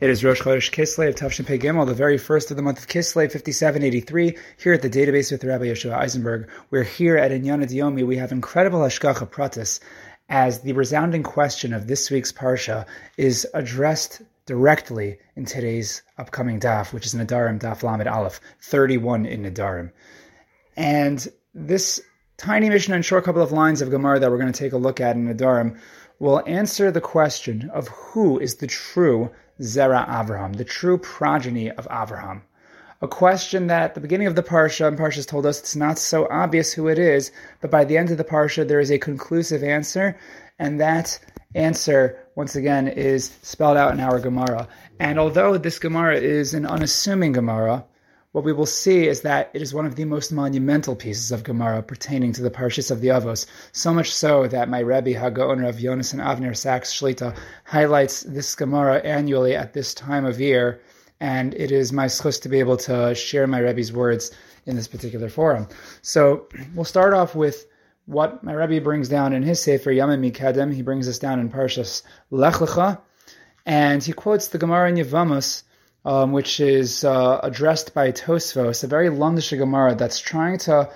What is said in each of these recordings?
It is Rosh Chodesh Kislev, Tavshin Pei Gimel, the very first of the month of Kislev, 5783, here at the database with Rabbi Yeshua Eisenberg. We're here at Inyana D'Yomi. We have incredible Hashgacha Pratis, as the resounding question of this week's Parsha is addressed directly in today's upcoming daf, which is Nedarim, Daf Lamed Aleph, 31 in Nedarim. And this tiny Mishnah and short couple of lines of Gemara that we're going to take a look at in Nedarim will answer the question of who is the true Zera Avraham, the true progeny of Avraham. A question that at the beginning of the Parsha, and Parsha's told us it's not so obvious who it is, but by the end of the Parsha there is a conclusive answer, and that answer, once again, is spelled out in our Gemara. And although this Gemara is an unassuming Gemara, what we will see is that it is one of the most monumental pieces of Gemara pertaining to the Parshas of the Avos. So much so that my Rebbe Hagaon of Yonason Avner Sacks Shlita highlights this Gemara annually at this time of year, and it is my zechus to be able to share my Rebbe's words in this particular forum. So we'll start off with what my Rebbe brings down in his Sefer Yamim Mikadem. He brings us down in Parshas Lech Lecha, and he quotes the Gemara in Yevamos um, which is uh, addressed by Tosfos, a very lomdish Gemara that's trying to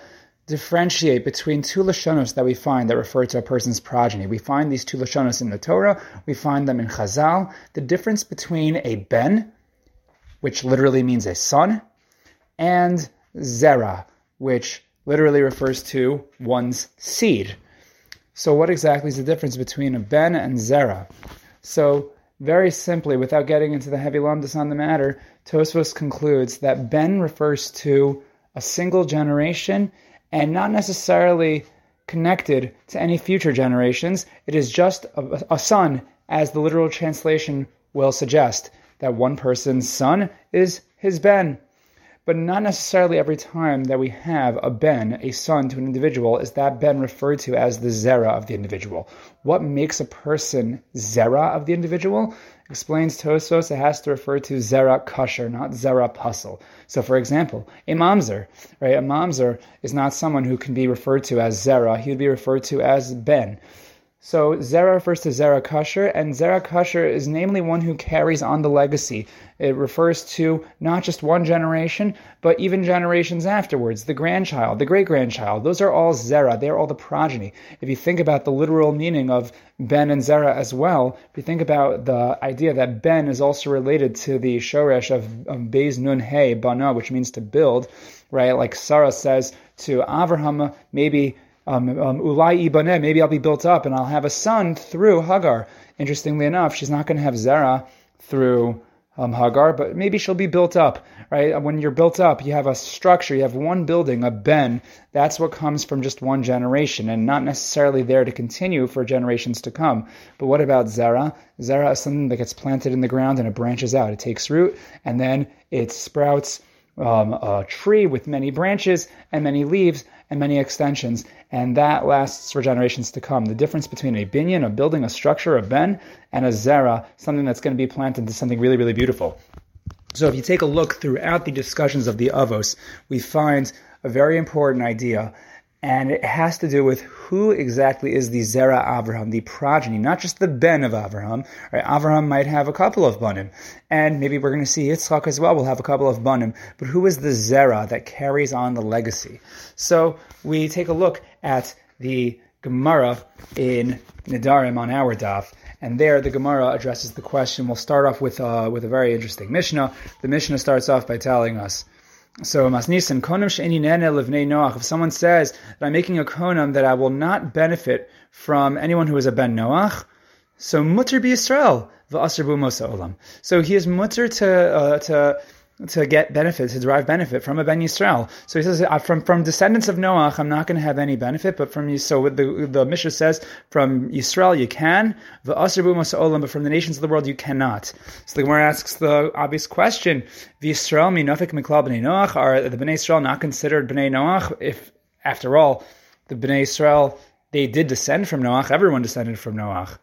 differentiate between two lashonos that we find that refer to a person's progeny. We find these two lashonos in the Torah. We find them in Chazal. The difference between a ben, which literally means a son, and zera, which literally refers to one's seed. So, what exactly is the difference between a ben and zera? So, very simply, without getting into the heavy lumdus on the matter, Tosfos concludes that Ben refers to a single generation and not necessarily connected to any future generations. It is just a, a son, as the literal translation will suggest, that one person's son is his Ben but not necessarily every time that we have a ben, a son to an individual, is that ben referred to as the zera of the individual. What makes a person zera of the individual? Explains Tosfos, it has to refer to zera kasher, not zera pasul. So, for example, a mamzer, right? A mamzer is not someone who can be referred to as zera; he would be referred to as ben. So Zera refers to Zera Kasher, and Zera Kasher is namely one who carries on the legacy. It refers to not just one generation, but even generations afterwards, the grandchild, the great grandchild. Those are all Zera, they're all the progeny. If you think about the literal meaning of Ben and Zera as well, if you think about the idea that Ben is also related to the Shoresh of, of Beis Nun Hey, Bana, which means to build, right? Like Sarah says to Avraham, maybe um, um, Ulai ibaneh, maybe I'll be built up and I'll have a son through Hagar. Interestingly enough, she's not going to have Zerah through um, Hagar, but maybe she'll be built up, right? When you're built up, you have a structure, you have one building, a ben. That's what comes from just one generation and not necessarily there to continue for generations to come. But what about Zara? Zera is something that gets planted in the ground and it branches out. It takes root and then it sprouts um, a tree with many branches and many leaves and many extensions, and that lasts for generations to come. The difference between a binyan, a building, a structure, a ben, and a zera, something that's going to be planted into something really, really beautiful. So if you take a look throughout the discussions of the Avos, we find a very important idea and it has to do with who exactly is the Zera Avraham, the progeny, not just the Ben of Avraham. Right? Avraham might have a couple of Banim, and maybe we're going to see Yitzchak as well We'll have a couple of Banim, but who is the Zera that carries on the legacy? So we take a look at the Gemara in Nedarim on our daf, and there the Gemara addresses the question. We'll start off with, uh, with a very interesting Mishnah. The Mishnah starts off by telling us so masnisim konam she'eni nene livnei Noach. If someone says that I'm making a konam that I will not benefit from anyone who is a ben Noach, so mutter be Yisrael bu olam. So he is mutter to uh, to to get benefit, to derive benefit from a Ben Yisrael. So he says, uh, from from descendants of Noach, I'm not going to have any benefit, but from you. So the the Mishnah says, from Yisrael you can, the but from the nations of the world you cannot. So the Gemara asks the obvious question: The Yisrael Noach are the Bnei Yisrael not considered Bnei Noach? If after all, the Bnei Yisrael they did descend from Noach, everyone descended from Noach.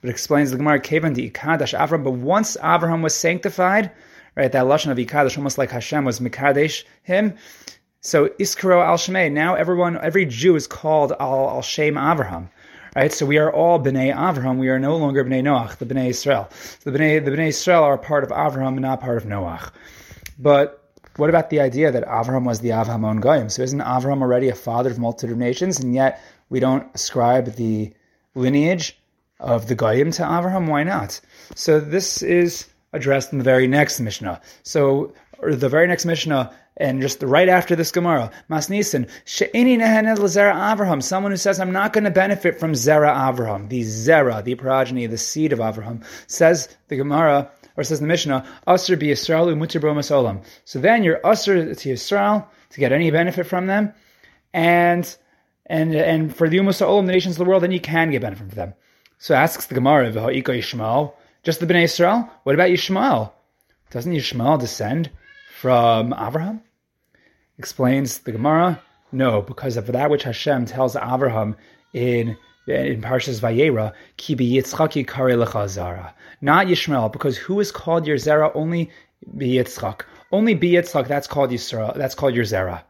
But explains the Gemara, Kevan di Ikadash Avram, but once Abraham was sanctified, right? That lashon of Ikadosh, almost like Hashem was Mikadesh him. So Iskaro al Shemay. Now everyone, every Jew is called al al Shem Avraham. right? So we are all Bnei Avraham. We are no longer Bnei Noach, the Bnei Israel. So the Bnei, the Bnei Israel are part of Avraham and not part of Noach. But what about the idea that Avraham was the Avhamon Goyim? So isn't Avraham already a father of multitude of nations, and yet we don't ascribe the lineage of the Goyim to Avraham? Why not? So this is addressed in the very next Mishnah. So or the very next Mishnah, and just right after this Gemara, Masnisin, She'eni nehened l'zera Avraham, someone who says, I'm not going to benefit from Zera Avraham, the Zera, the progeny, the seed of Avraham, says the Gemara, or says the Mishnah, Asr bi Yisrael umutir olam. So then you're Asr to Yisrael to get any benefit from them, and and and for the Umas Olam, the nations of the world, then you can get benefit from them. So asks the Gemara, Yishmael, just the Bnei Yisrael? What about Yishmael? Doesn't Yishmael descend from Abraham? Explains the Gemara, no, because of that which Hashem tells Abraham in in Parshas Vayera, ki Yitzchaki kare lecha Not Yishmael, because who is called your zera? Only Yitzchak. Only Yitzchak, that's called Yisrael, that's called your zera.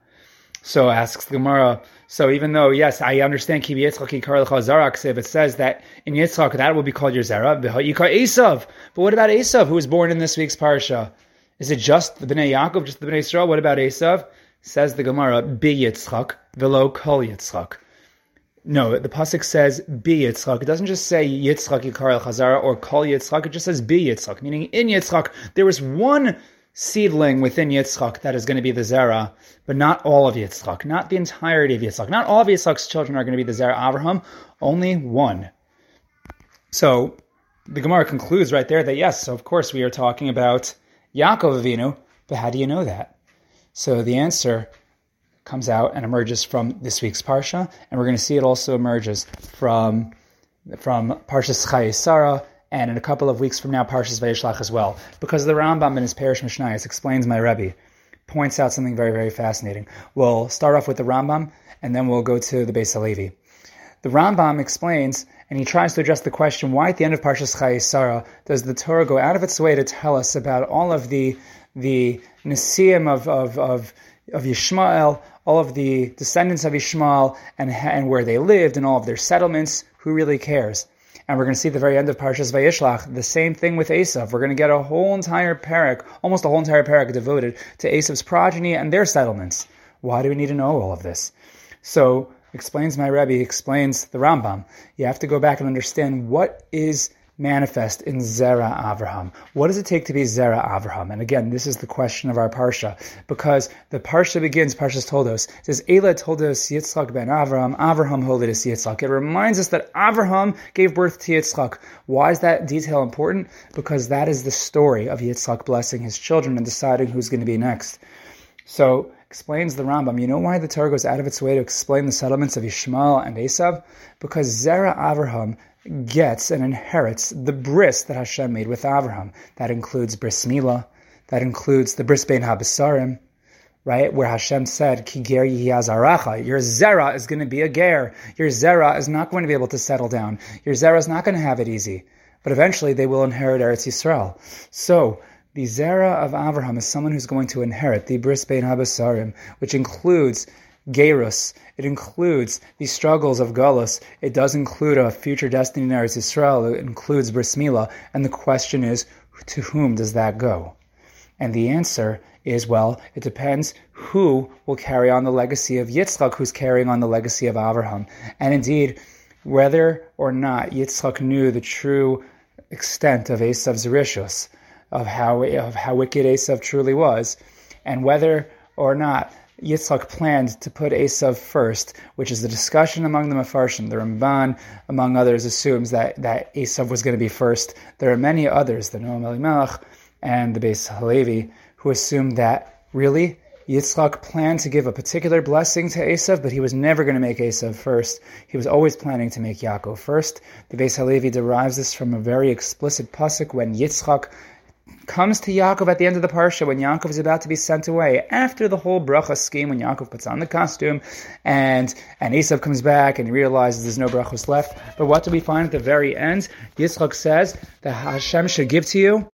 So asks the Gemara, so even though, yes, I understand ki Yitzchak kare lecha if it says that in Yitzchak that will be called your zera, yikar Esav. But what about Esav, who was born in this week's Parsha? Is it just the Bnei Yaakov, just the Bnei Israel? What about Esav? Says the Gemara, bi Yitzchak, velo kol Yitzchak. No, the pasuk says be Yitzchak. It doesn't just say Yitzchak Yikar El Chazara or Kol Yitzchak. It just says be Yitzchak, meaning in Yitzchak there is one seedling within Yitzchak that is going to be the Zera, but not all of Yitzchak, not the entirety of Yitzchak. Not all of Yitzchak's children are going to be the Zera Avraham, only one. So the Gemara concludes right there that yes, so of course we are talking about Yaakov Avinu, but how do you know that? So the answer comes out and emerges from this week's parsha, and we're going to see it also emerges from from Parshas Chayei Sarah, and in a couple of weeks from now, Parshas Vayishlach as well. Because the Rambam in his Parish Mishnayos explains my Rebbe, points out something very, very fascinating. We'll start off with the Rambam, and then we'll go to the Beis Halevi. The Rambam explains, and he tries to address the question, why at the end of Parshas Chayei Sarah does the Torah go out of its way to tell us about all of the the Nisim of, of, of of Yishmael, all of the descendants of Ishmael, and, and where they lived, and all of their settlements. Who really cares? And we're going to see the very end of Parshas Vayishlach the same thing with Esav. We're going to get a whole entire parak, almost a whole entire parak devoted to Esav's progeny and their settlements. Why do we need to know all of this? So explains my Rebbe, explains the Rambam. You have to go back and understand what is manifest in Zera Avraham? What does it take to be Zera Avraham? And again, this is the question of our Parsha, because the Parsha begins, Parsha's Toldos, it says, Ela Toldos Yitzchak ben Avraham, Avraham Holdedis Yitzchak. It reminds us that Avraham gave birth to Yitzchak. Why is that detail important? Because that is the story of Yitzchak blessing his children and deciding who's going to be next. So, explains the Rambam. You know why the Torah goes out of its way to explain the settlements of Ishmael and Esav? Because Zera Avraham gets and inherits the bris that Hashem made with Avraham. That includes bris milah, that includes the bris bein habisarim, right? Where Hashem said, Ki ger your zera is going to be a ger. Your zera is not going to be able to settle down. Your zera is not going to have it easy. But eventually they will inherit Eretz Yisrael. So, the zera of Avraham is someone who's going to inherit the bris bein habisarim, which includes Gerus. It includes the struggles of Galus. It does include a future destiny in Eretz Israel. It includes Bris Milah. And the question is, to whom does that go? And the answer is, well, it depends who will carry on the legacy of Yitzchak, who's carrying on the legacy of Abraham. And indeed, whether or not Yitzchak knew the true extent of Esav's rishus, of how, of how wicked Esav truly was, and whether or not Yitzchak planned to put Esav first, which is the discussion among the Mefarshim. The Ramban, among others, assumes that, that Esav was going to be first. There are many others, the Noam Elimelech and the Beis Halevi, who assume that really Yitzchak planned to give a particular blessing to Esav, but he was never going to make Esav first. He was always planning to make Yaakov first. The Beis Halevi derives this from a very explicit pasuk when Yitzchak comes to Yaakov at the end of the parsha when Yaakov is about to be sent away after the whole bracha scheme when Yaakov puts on the costume and and Esav comes back and he realizes there's no brachos left. But what do we find at the very end? Yitzchak says that Hashem should give to you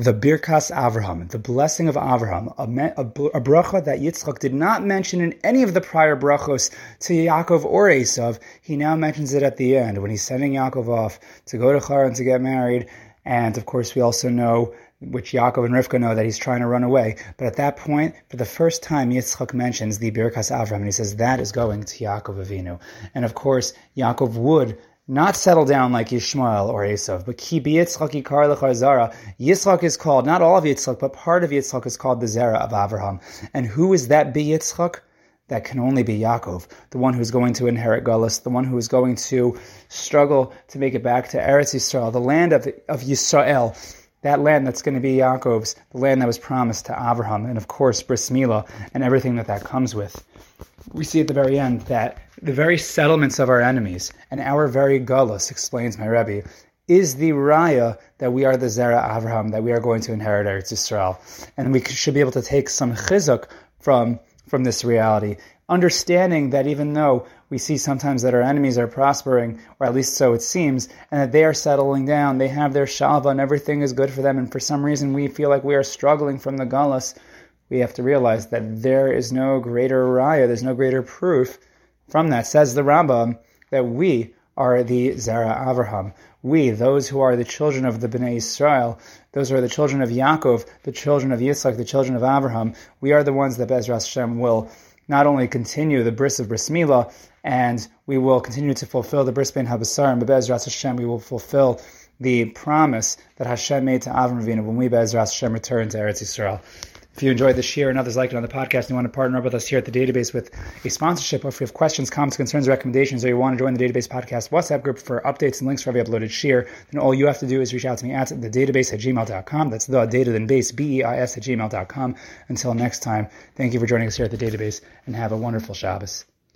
the Birkas Avraham, the blessing of Avraham, a, a, a, bracha that Yitzchak did not mention in any of the prior brachos to Yaakov or Esav. He now mentions it at the end when he's sending Yaakov off to go to Haran to get married. And of course, we also know, which Yaakov and Rivka know, that he's trying to run away. But at that point, for the first time, Yitzchak mentions the Birkas Avraham, and he says that is going to Yaakov Avinu. And of course, Yaakov would not settle down like Yishmael or Esav, but ki Yitzchak yikar lechar Yitzchak is called, not all of Yitzchak, but part of Yitzchak is called the Zera of Avraham. And who is that be Yitzchak? That can only be Yaakov, the one who's going to inherit Gullus, the one who is going to struggle to make it back to Eretz Yisrael, the land of, of Yisrael, that land that's going to be Yaakov's, the land that was promised to Avraham, and of course Bris Milah and everything that that comes with we see at the very end that the very settlements of our enemies and our very gullus, explains my Rebbe, is the raya that we are the Zera Avraham, that we are going to inherit Eretz Yisrael. And we should be able to take some chizuk from, from this reality, understanding that even though we see sometimes that our enemies are prospering, or at least so it seems, and that they are settling down, they have their shalva and everything is good for them, and for some reason we feel like we are struggling from the gullus, we have to realize that there is no greater raya, there's no greater proof from that. Says the Rambam that we are the Zera Avraham. We, those who are the children of the Bnei Israel, those who are the children of Yaakov, the children of Yitzchak, the children of Avraham, we are the ones that Bezras Hashem will not only continue the bris of bris milah, and we will continue to fulfill the bris ben habasarim, but Bezras Hashem, we will fulfill the promise that Hashem made to Avram Avinu when we Bezras Hashem return to Eretz Yisrael. If you enjoyed this share and others like it on the podcast and you want to partner up with us here at the database with a sponsorship, or if you have questions, comments, concerns, recommendations, or you want to join the database podcast WhatsApp group for updates and links for every uploaded share, then all you have to do is reach out to me at the database at gmail.com. That's the data then base, B-E-I-S at gmail.com. Until next time, thank you for joining us here at the database and have a wonderful Shabbos.